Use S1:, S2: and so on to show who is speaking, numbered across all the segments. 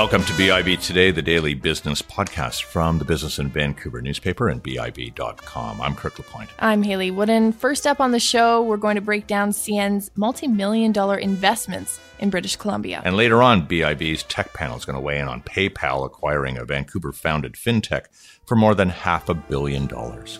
S1: Welcome to BIV Today, the daily business podcast from the Business in Vancouver newspaper and BIV.com. I'm Kirk LaPointe.
S2: I'm Hayley Woodin. First up on the show, we're going to break down CN's multi million dollar investments in British Columbia.
S1: And later on, BIV's tech panel is going to weigh in on PayPal acquiring a Vancouver founded fintech for more than half a billion dollars.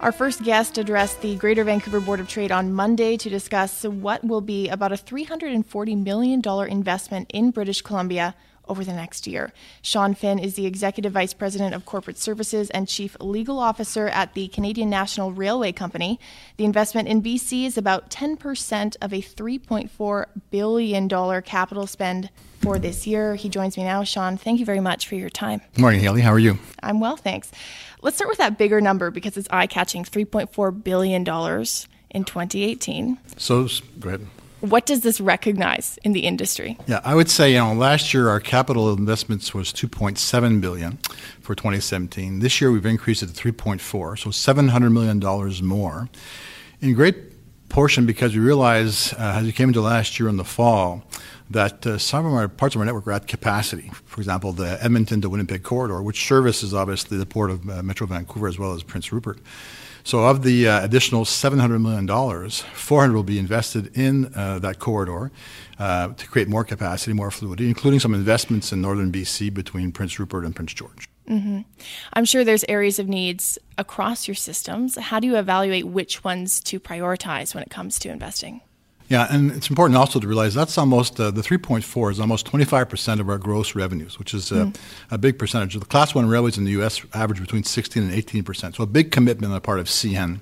S2: Our first guest addressed the Greater Vancouver Board of Trade on Monday to discuss what will be about a $340 million investment in British Columbia over the next year. Sean Finn is the Executive Vice President of Corporate Services and Chief Legal Officer at the Canadian National Railway Company. The investment in BC is about 10% of a $3.4 billion capital spend for this year. He joins me now. Sean, thank you very much for your time.
S3: Good morning, Hayley. How are you?
S2: I'm well, thanks. Let's start with that bigger number because it's eye catching $3.4 billion in 2018.
S3: So, go ahead.
S2: What does this recognize in the industry?
S3: Yeah, I would say you know last year our capital investments was 2.7 billion for 2017. This year we've increased it to 3.4, so 700 million dollars more. In great portion because we realized uh, as we came into last year in the fall that uh, some of our parts of our network are at capacity. For example, the Edmonton to Winnipeg corridor, which services obviously the port of uh, Metro Vancouver as well as Prince Rupert. So, of the uh, additional $700 million, 400 will be invested in uh, that corridor uh, to create more capacity, more fluidity, including some investments in northern BC between Prince Rupert and Prince George.
S2: Mm-hmm. I'm sure there's areas of needs across your systems. How do you evaluate which ones to prioritize when it comes to investing?
S3: Yeah, and it's important also to realize that's almost uh, the 3.4 is almost 25% of our gross revenues, which is uh, mm. a big percentage. The Class One railways in the U.S. average between 16 and 18%. So a big commitment on the part of CN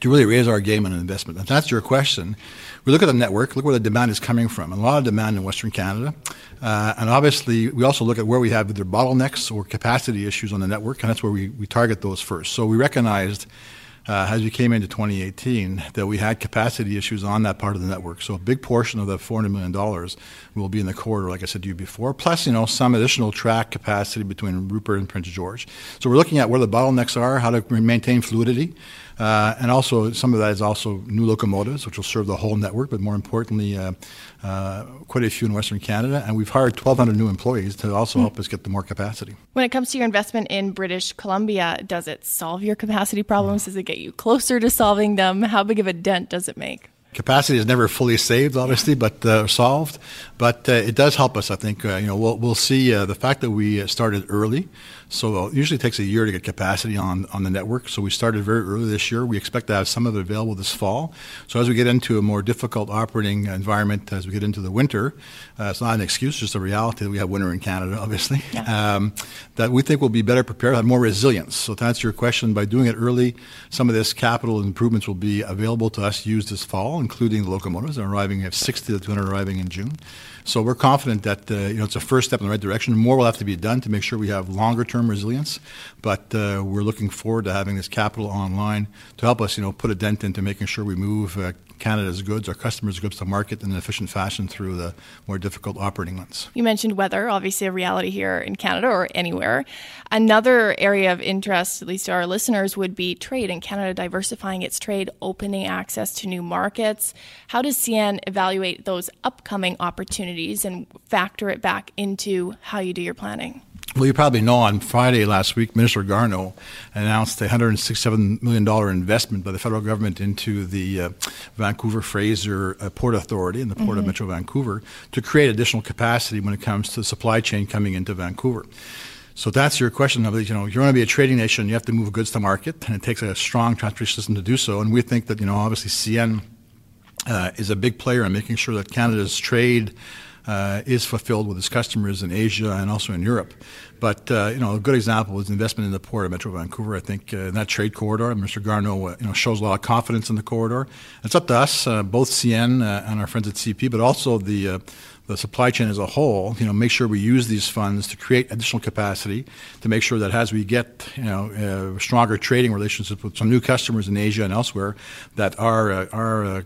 S3: to really raise our game on investment. And that's your question. We look at the network, look where the demand is coming from. A lot of demand in Western Canada. Uh, and obviously, we also look at where we have either bottlenecks or capacity issues on the network, and that's where we, we target those first. So we recognized uh, as we came into 2018 that we had capacity issues on that part of the network. So a big portion of the $400 million will be in the corridor, like I said to you before, plus, you know, some additional track capacity between Rupert and Prince George. So we're looking at where the bottlenecks are, how to maintain fluidity, uh, and also some of that is also new locomotives, which will serve the whole network, but more importantly, uh, uh, quite a few in Western Canada. And we've hired 1,200 new employees to also mm. help us get the more capacity.
S2: When it comes to your investment in British Columbia, does it solve your capacity problems? Mm. Does it get you closer to solving them? How big of a dent does it make?
S3: Capacity is never fully saved, obviously, but uh, solved. But uh, it does help us, I think. Uh, you know, we'll, we'll see uh, the fact that we started early. So it usually takes a year to get capacity on, on the network. So we started very early this year. We expect to have some of it available this fall. So as we get into a more difficult operating environment, as we get into the winter, uh, it's not an excuse, just a reality that we have winter in Canada, obviously. Yeah. Um, that we think we'll be better prepared, have more resilience. So to answer your question, by doing it early, some of this capital improvements will be available to us used this fall including the locomotives. They're arriving, we have 60 to 200 arriving in June. So we're confident that uh, you know it's a first step in the right direction. More will have to be done to make sure we have longer term resilience, but uh, we're looking forward to having this capital online to help us you know put a dent into making sure we move uh, Canada's goods, our customers' goods to market in an efficient fashion through the more difficult operating months.
S2: You mentioned weather, obviously a reality here in Canada or anywhere. Another area of interest, at least to our listeners, would be trade and Canada diversifying its trade, opening access to new markets. How does CN evaluate those upcoming opportunities and factor it back into how you do your planning?
S3: Well, you probably know on Friday last week, Minister Garneau announced a $167 million investment by the federal government into the uh, Vancouver Fraser uh, Port Authority and the Port mm-hmm. of Metro Vancouver to create additional capacity when it comes to the supply chain coming into Vancouver. So that's your question of you know you want to be a trading nation, you have to move goods to market, and it takes a strong transportation system to do so. And we think that you know obviously CN uh, is a big player in making sure that Canada's trade uh, is fulfilled with its customers in Asia and also in Europe. But uh, you know, a good example is investment in the port of Metro Vancouver. I think uh, in that trade corridor, Mr. Garneau, uh, you know, shows a lot of confidence in the corridor. It's up to us, uh, both CN uh, and our friends at CP, but also the the supply chain as a whole, you know, make sure we use these funds to create additional capacity, to make sure that as we get, you know, uh, stronger trading relationships with some new customers in Asia and elsewhere, that our uh, our uh,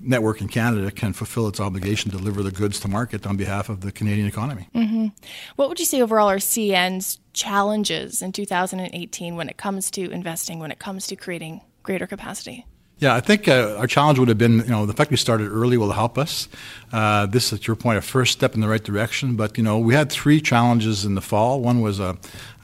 S3: network in Canada can fulfill its obligation to deliver the goods to market on behalf of the Canadian economy.
S2: Mm-hmm. What would you say overall are CN's challenges in 2018 when it comes to investing, when it comes to creating greater capacity?
S3: Yeah, I think uh, our challenge would have been, you know, the fact we started early will help us. Uh, this, at your point, a first step in the right direction. But you know, we had three challenges in the fall. One was uh,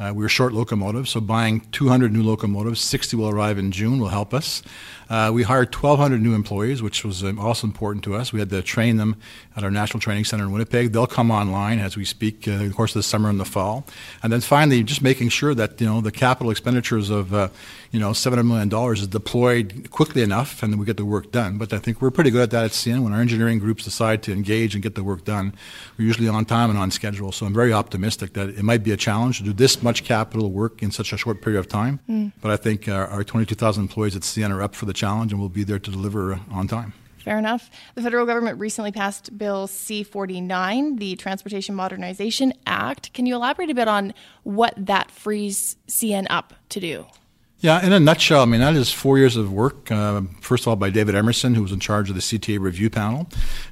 S3: we were short locomotives, so buying 200 new locomotives, 60 will arrive in June, will help us. Uh, we hired 1,200 new employees, which was um, also important to us. We had to train them at our National Training Center in Winnipeg. They'll come online as we speak uh, in the course of the summer and the fall. And then finally, just making sure that you know the capital expenditures of uh, you know $700 million is deployed quickly enough and then we get the work done. But I think we're pretty good at that at CN. When our engineering groups decide to engage and get the work done, we're usually on time and on schedule. So I'm very optimistic that it might be a challenge to do this much capital work in such a short period of time. Mm. But I think our, our 22,000 employees at CN are up for the challenge and we'll be there to deliver on time.
S2: Fair enough. The federal government recently passed Bill C 49, the Transportation Modernization Act. Can you elaborate a bit on what that frees CN up to do?
S3: Yeah, in a nutshell, I mean, that is four years of work. Uh, first of all, by David Emerson, who was in charge of the CTA review panel,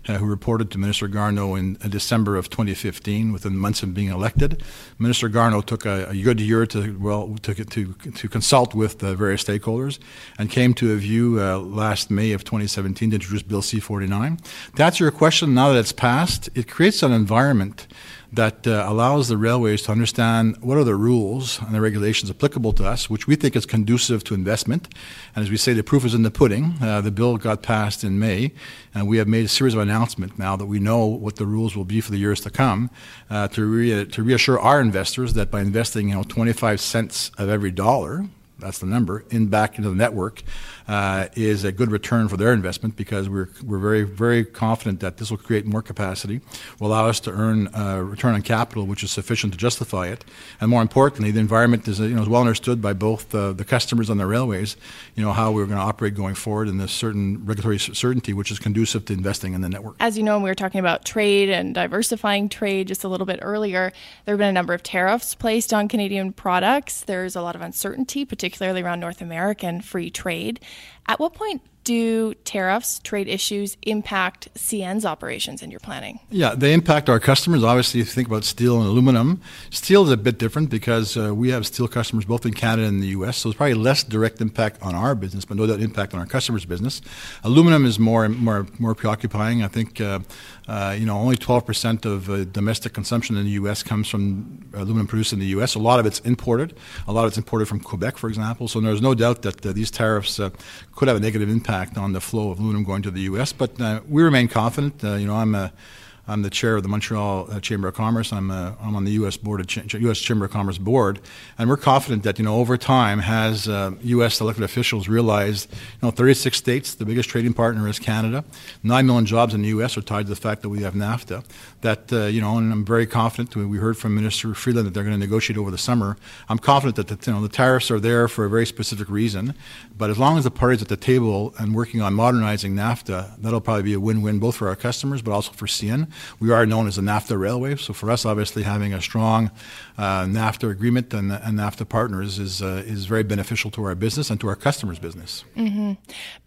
S3: uh, who reported to Minister Garneau in uh, December of 2015, within months of being elected. Minister Garneau took a, a good year to well to, to, to consult with the various stakeholders and came to a view uh, last May of 2017 to introduce Bill C-49. To answer your question, now that it's passed, it creates an environment that uh, allows the railways to understand what are the rules and the regulations applicable to us, which we think is conducive to investment. And as we say, the proof is in the pudding. Uh, the bill got passed in May, and we have made a series of announcements now that we know what the rules will be for the years to come uh, to, re- to reassure our investors that by investing you know, 25 cents of every dollar, that's the number, in back into the network, uh, is a good return for their investment because we're, we're very, very confident that this will create more capacity, will allow us to earn a return on capital which is sufficient to justify it. And more importantly, the environment is, you know, is well understood by both uh, the customers on the railways, you know, how we're going to operate going forward and the certain regulatory certainty which is conducive to investing in the network.
S2: As you know, we were talking about trade and diversifying trade just a little bit earlier. There have been a number of tariffs placed on Canadian products. There's a lot of uncertainty, particularly around North American free trade. At what point do tariffs, trade issues impact CN's operations and your planning?
S3: Yeah, they impact our customers. Obviously, if you think about steel and aluminum, steel is a bit different because uh, we have steel customers both in Canada and the U.S., so it's probably less direct impact on our business, but no doubt impact on our customers' business. Aluminum is more more more preoccupying. I think uh, uh, you know only 12% of uh, domestic consumption in the U.S. comes from aluminum produced in the U.S. A lot of it's imported. A lot of it's imported from Quebec, for example. So there's no doubt that uh, these tariffs uh, could have a negative impact on the flow of aluminum going to the U.S. But uh, we remain confident. You know, I'm a I'm the chair of the Montreal uh, Chamber of Commerce. I'm, uh, I'm on the U.S. board of Ch- U.S. Chamber of Commerce board, and we're confident that you know over time, has uh, U.S. elected officials realized, you know, 36 states, the biggest trading partner is Canada, nine million jobs in the U.S. are tied to the fact that we have NAFTA. That uh, you know, and I'm very confident. We heard from Minister Freeland that they're going to negotiate over the summer. I'm confident that the, you know the tariffs are there for a very specific reason, but as long as the parties at the table and working on modernizing NAFTA, that'll probably be a win-win both for our customers, but also for CN. We are known as a NAFTA railway, so for us, obviously, having a strong uh, NAFTA agreement and, and, NAFTA partners is uh, is very beneficial to our business and to our customers' business.
S2: Mm-hmm.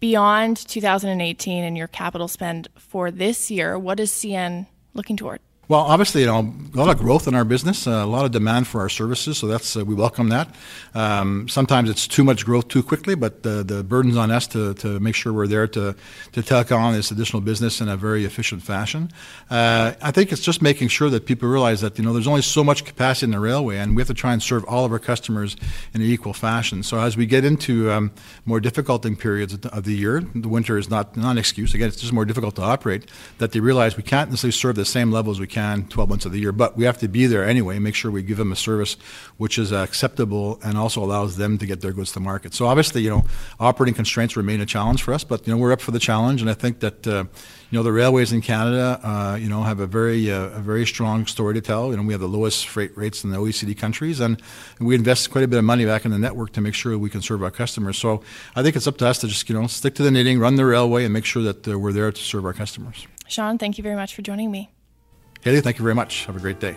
S2: Beyond 2018 and your capital spend for this year, what is CN looking toward?
S3: Well, obviously, you know, a lot of growth in our business, uh, a lot of demand for our services, so that's uh, we welcome that. Um, sometimes it's too much growth too quickly, but the, the burden's on us to, to make sure we're there to, to take on this additional business in a very efficient fashion. Uh, I think it's just making sure that people realize that, you know, there's only so much capacity in the railway, and we have to try and serve all of our customers in an equal fashion. So as we get into um, more difficult periods of the year, the winter is not, not an excuse. Again, it's just more difficult to operate, that they realize we can't necessarily serve the same level as we can can 12 months of the year. But we have to be there anyway, and make sure we give them a service which is acceptable and also allows them to get their goods to market. So obviously, you know, operating constraints remain a challenge for us, but you know, we're up for the challenge, and I think that uh, you know the railways in Canada, uh, you know, have a very uh, a very strong story to tell. You know, we have the lowest freight rates in the OECD countries, and, and we invest quite a bit of money back in the network to make sure we can serve our customers. So I think it's up to us to just you know stick to the knitting, run the railway, and make sure that uh, we're there to serve our customers.
S2: Sean, thank you very much for joining me.
S3: Hayley, thank you very much. Have a great day.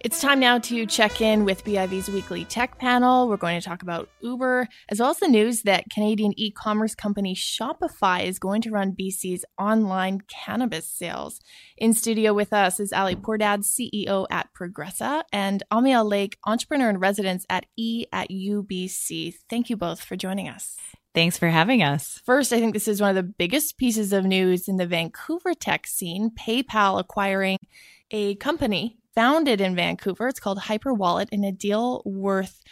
S2: It's time now to check in with BIV's weekly tech panel. We're going to talk about Uber, as well as the news that Canadian e commerce company Shopify is going to run BC's online cannabis sales. In studio with us is Ali Pourdad, CEO at Progressa, and Amiel Lake, entrepreneur in residence at E at UBC. Thank you both for joining us.
S4: Thanks for having us.
S2: First, I think this is one of the biggest pieces of news in the Vancouver tech scene PayPal acquiring a company founded in Vancouver. It's called Hyperwallet in a deal worth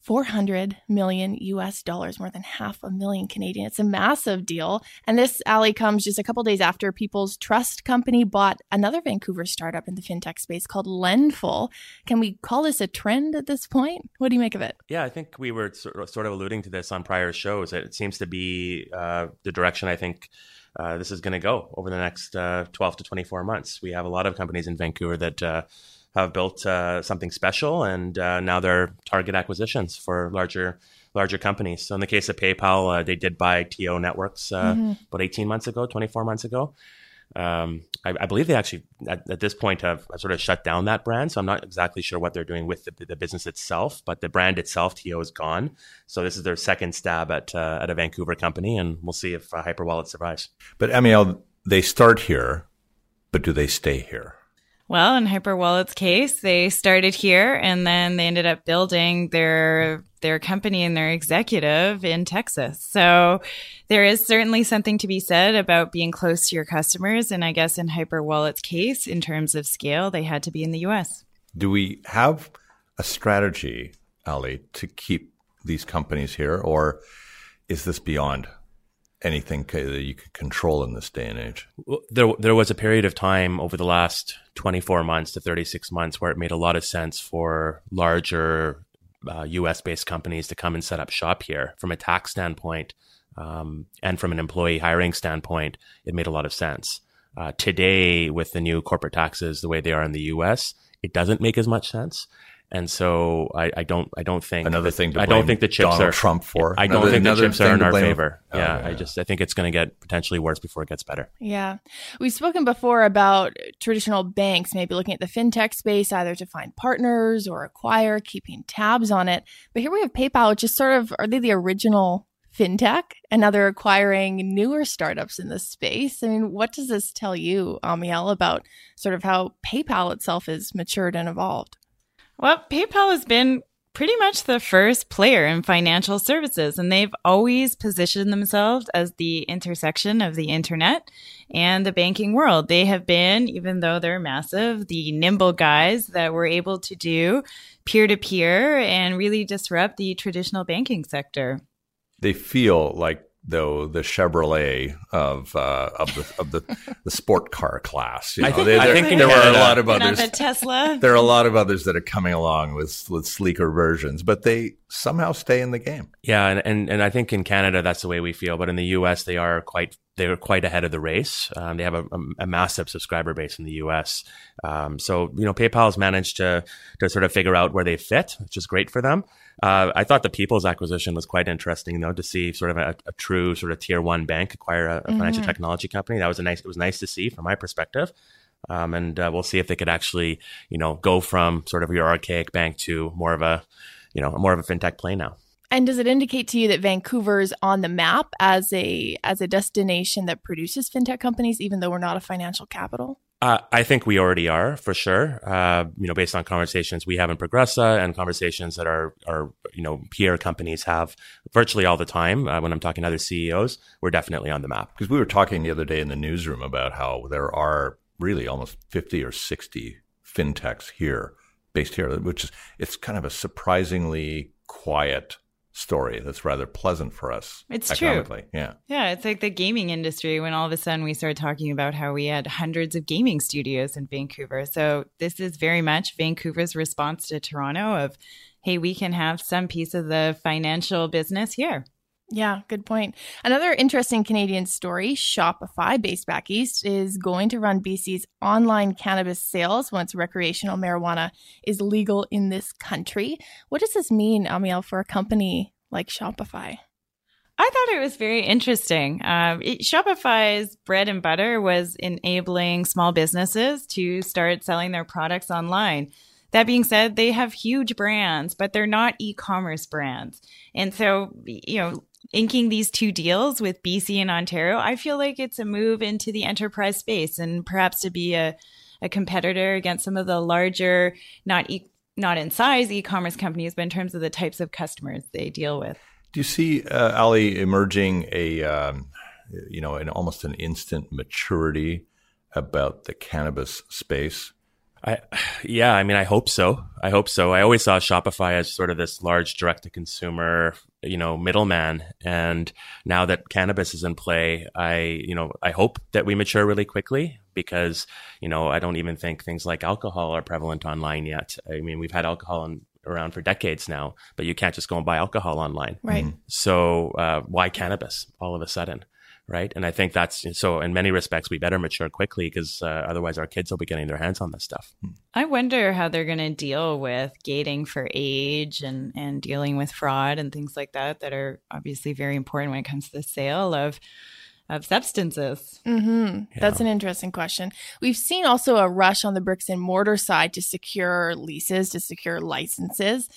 S2: 400 million US dollars, more than half a million Canadian. It's a massive deal. And this Ali comes just a couple days after People's Trust Company bought another Vancouver startup in the fintech space called Lendful. Can we call this a trend at this point? What do you make of it?
S5: Yeah, I think we were sort of alluding to this on prior shows. It seems to be uh, the direction I think uh, this is going to go over the next uh, 12 to 24 months. We have a lot of companies in Vancouver that uh, have built uh, something special, and uh, now they're target acquisitions for larger larger companies. So in the case of PayPal, they did buy TIO Networks mm-hmm. about 18 months ago, 24 months ago. Um, I, I, believe they actually at, at, this point have sort of shut down that brand. So I'm not exactly sure what they're doing with the, the business itself, but the brand itself, TIO, is gone. So this is their second stab at uh, at a Vancouver company, and we'll see if uh, Hyperwallet survives.
S1: But Amiel, they start here, but do they stay here?
S4: Well, in Hyperwallet's case, they started here and then they ended up building their their company and their executive in Texas. So there is certainly something to be said about being close to your customers. And I guess in Hyperwallet's case, in terms of scale, they had to be in the US.
S1: Do we have a strategy, Ali, to keep these companies here, or is this beyond anything that you could control in this day and age?
S5: There, there was a period of time over the last 24 months to 36 months where it made a lot of sense for larger uh, US based companies to come and set up shop here from a tax standpoint um, and from an employee hiring standpoint. It made a lot of sense. Uh, today, with the new corporate taxes the way they are in the US, it doesn't make as much sense. And so I, I, don't I don't think
S1: another thing.
S5: I don't think the chips
S1: Donald
S5: are
S1: Trump for.
S5: I don't another, think the chips are in our favor. Oh, yeah, yeah, I just I think it's going to get potentially worse before it gets better.
S2: Yeah, we've spoken before about traditional banks maybe looking at the fintech space either to find partners or acquire, keeping tabs on it. But here we have PayPal, which is sort of are they the original fintech and now they're acquiring newer startups in this space. I mean, what does this tell you, Amiel, about sort of how PayPal itself is matured and evolved?
S4: Well, PayPal has been pretty much the first player in financial services, and they've always positioned themselves as the intersection of the internet and the banking world. They have been, even though they're massive, the nimble guys that were able to do peer to peer and really disrupt the traditional banking sector.
S1: They feel like though the Chevrolet of uh, of the of the, the sport car class. You know, I think,
S5: they, I think there
S4: were
S5: a lot of
S4: others. Not the Tesla.
S1: There are a lot of others that are coming along with with sleeker versions, but they somehow stay in the game.
S5: Yeah, and, and and I think in Canada that's the way we feel, but in the U.S. they are quite they are quite ahead of the race. Um, they have a, a, a, massive subscriber base in the U.S. Um, so you know, PayPal has managed to to sort of figure out where they fit, which is great for them. Uh, I thought the People's acquisition was quite interesting, though, to see sort of a, a true sort of tier one bank acquire a, a mm-hmm. financial technology company. That was a nice. It was nice to see from my perspective. Um, and uh, we'll see if they could actually, you know, go from sort of your archaic bank to more of a, you know, more of a fintech play now.
S2: And does it indicate to you that Vancouver's on the map as a as a destination that produces fintech companies, even though we're not a financial capital?
S5: Uh, I think we already are for sure. Uh, you know, based on conversations we have in Progressa and conversations that our our you know peer companies have virtually all the time. Uh, when I'm talking to other CEOs, we're definitely on the map.
S1: Because we were talking the other day in the newsroom about how there are really almost 50 or 60 fintechs here, based here, which is it's kind of a surprisingly quiet story that's rather pleasant for us.
S4: It's true.
S1: Yeah.
S4: Yeah. It's like the gaming industry when all of a sudden we started talking about how we had hundreds of gaming studios in Vancouver. So this is very much Vancouver's response to Toronto of, hey, we can have some piece of the financial business here.
S2: Yeah, good point. Another interesting Canadian story Shopify, based back east, is going to run BC's online cannabis sales once recreational marijuana is legal in this country. What does this mean, Amiel, for a company like Shopify?
S4: I thought it was very interesting. Um, it, Shopify's bread and butter was enabling small businesses to start selling their products online That being said, they have huge brands, but they're not e-commerce brands. And so, you know, inking these two deals with BC and Ontario, I feel like it's a move into the enterprise space and perhaps to be a, a competitor against some of the larger, not e- not in size e-commerce companies, but in terms of the types of customers they deal with.
S1: Do you see uh, Ali emerging a um, you know an almost an instant maturity about the cannabis space?
S5: I, yeah, I mean, I hope so. I hope so. I always saw Shopify as sort of this large direct to consumer, you know, middleman. And now that cannabis is in play, I, you know, I hope that we mature really quickly because, you know, I don't even think things like alcohol are prevalent online yet. I mean, we've had alcohol in, around for decades now, but you can't just go and buy alcohol online.
S2: Right.
S1: Mm-hmm.
S5: So, uh, why cannabis all of a sudden? Right? And I think that's so. In many respects, we better mature quickly because uh, otherwise, our kids will be getting their hands on this stuff.
S4: I wonder how they're going to deal with gating for age and and dealing with fraud and things like that that are obviously very important when it comes to the sale of of substances.
S2: Mm-hmm. Yeah. That's an interesting question. We've seen also a rush on the bricks and mortar side to secure leases, to secure licenses.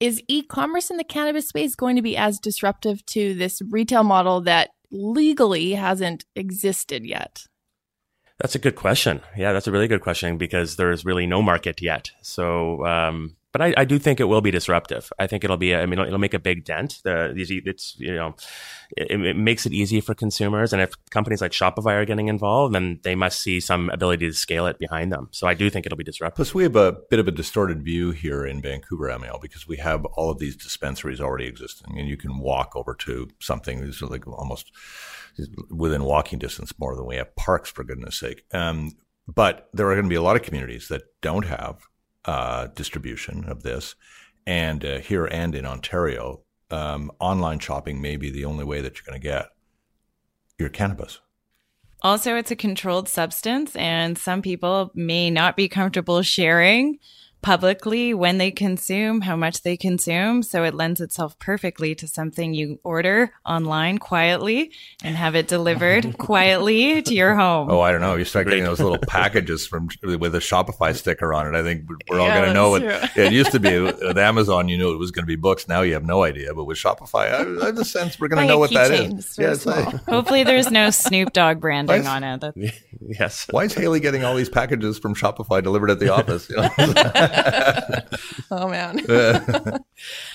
S2: Is e commerce in the cannabis space going to be as disruptive to this retail model that legally hasn't existed yet?
S5: That's a good question. Yeah, that's a really good question because there's really no market yet. So, um, but I, I, do think it will be disruptive. I think it'll be. I mean, it'll, it'll make a big dent. The, it's you know, it, it, makes it easy for consumers, and if companies like Shopify are getting involved, then they must see some ability to scale it behind them. So I do think it'll be disruptive.
S1: Plus, we have a bit of a distorted view here in Vancouver, Amiel, because we have all of these dispensaries already existing, and you can walk over to something that's like almost within walking distance more than we have parks, for goodness sake. Um, but there are going to be a lot of communities that don't have uh, distribution of this. And uh, here and in Ontario, um, online shopping may be the only way that you're going to get your cannabis.
S4: Also, it's a controlled substance, and some people may not be comfortable sharing publicly when they consume, how much they consume. So it lends itself perfectly to something you order online quietly and have it delivered quietly to your home.
S1: Oh, I don't know. You start getting those little packages from with a Shopify sticker on it. I think we're all yeah, going to know what it used to be with Amazon. You knew it was going to be books. Now you have no idea. But with Shopify, I, I have a sense we're going to know what that is.
S2: Yeah,
S4: like, Hopefully, there's no Snoop Dogg branding on it. That's...
S5: Yes.
S1: Why is Hayley getting all these packages from Shopify delivered at the office? You know?
S2: oh man.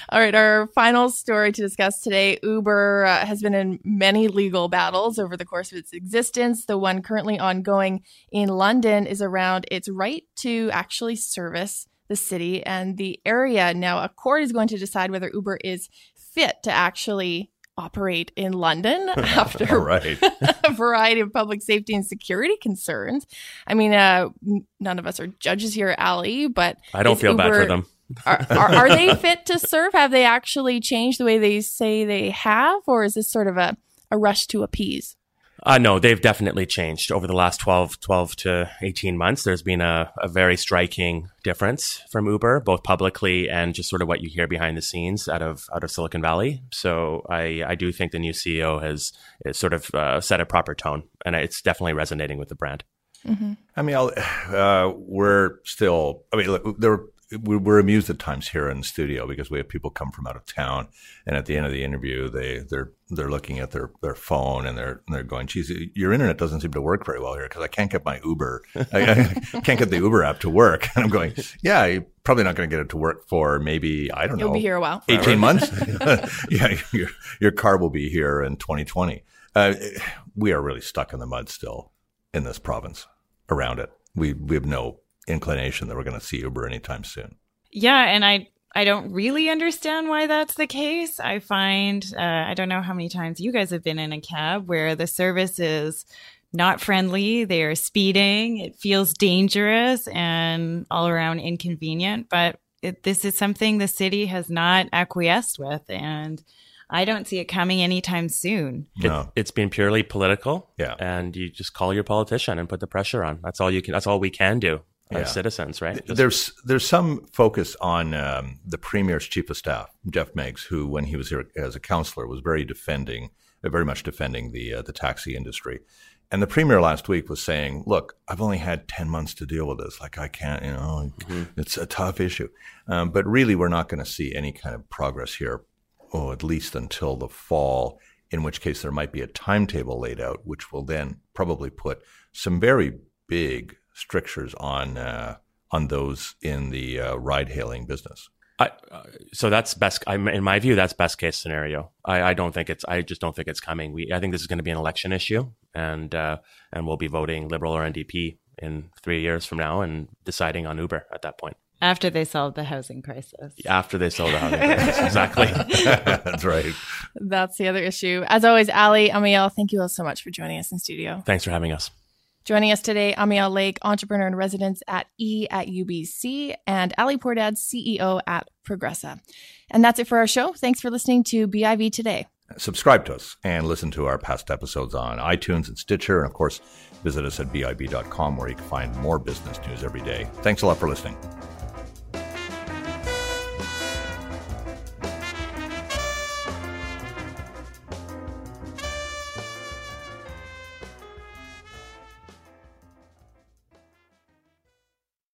S2: All right, our final story to discuss today. Uber uh, has been in many legal battles over the course of its existence. The one currently ongoing in London is around its right to actually service the city and the area. Now, a court is going to decide whether Uber is fit to actually operate in London after
S1: right.
S2: a variety of public safety and security concerns. I mean, uh, none of us are judges here, Ali, but
S5: I don't feel Uber, bad for them.
S2: are, are, are they fit to serve? Have they actually changed the way they say they have, or is this sort of a, a rush to appease?
S5: Uh, no, they've definitely changed over the last 12, 12 to 18 months. There's been a, a very striking difference from Uber, both publicly and just sort of what you hear behind the scenes out of out of Silicon Valley. So I, I do think the new CEO has, has sort of uh, set a proper tone, and it's definitely resonating with the brand.
S1: Mm-hmm. I mean, uh, we're still. I mean, look, there were we're amused at times here in the studio because we have people come from out of town, and at the end of the interview, they they're they're looking at their, their phone and they're they're going, "Geez, your internet doesn't seem to work very well here because I can't get my Uber, I, I, can't get the Uber app to work." And I'm going, "Yeah, you're probably not going to get it to work for maybe I don't know.
S2: You'll
S1: know,
S2: be here a while,
S1: eighteen months. yeah, your your car will be here in 2020. Uh, we are really stuck in the mud still in this province around it. We we have no inclination that we're going to see Uber anytime soon.
S4: Yeah, and I I don't really understand why that's the case. I find uh, I don't know how many times you guys have been in a cab where the service is not friendly. They are speeding. It feels dangerous and all around inconvenient. But it, this is something the city has not acquiesced with, and I don't see it coming anytime soon.
S5: No. It, has been purely political.
S1: Yeah.
S5: And you just call your politician and put the pressure on. That's all you can, that's all we can do yeah. citizens, right?
S1: Just- there's there's some focus on um, the premier's chief of staff, Geoff Meggs, who, when he was here as a counselor, was very defending, uh, very much defending the uh, the taxi industry. And the premier last week was saying, look, I've only had 10 months to deal with this. Like, I can't, you know, mm-hmm. it's a tough issue. Um, but really, we're not going to see any kind of progress here, oh, at least until the fall, in which case there might be a timetable laid out, which will then probably put some very big strictures on, uh, on those in the uh, ride hailing business.
S5: I, uh, so that's best. I'm, in my view, that's best case scenario. I, I, don't think it's. I just don't think it's coming. We. I think this is going to be an election issue, and uh, and we'll be voting Liberal or NDP in three years from now, and deciding on Uber at that point.
S4: After they solve the housing crisis.
S5: After they solve the housing crisis, exactly.
S1: that's right.
S2: That's the other issue. As always, Ali Amiel, thank you all so much for joining us in studio.
S5: Thanks for having us.
S2: Joining us today, Amiel Lake, entrepreneur in residence at E at UBC, and Ali Pourdad, CEO at Progressa. And that's it for our show. Thanks for listening to BIV Today.
S1: Subscribe to us and listen to our past episodes on iTunes and Stitcher. And of course, visit us at BIV.com where you can find more business news every day. Thanks a lot for listening.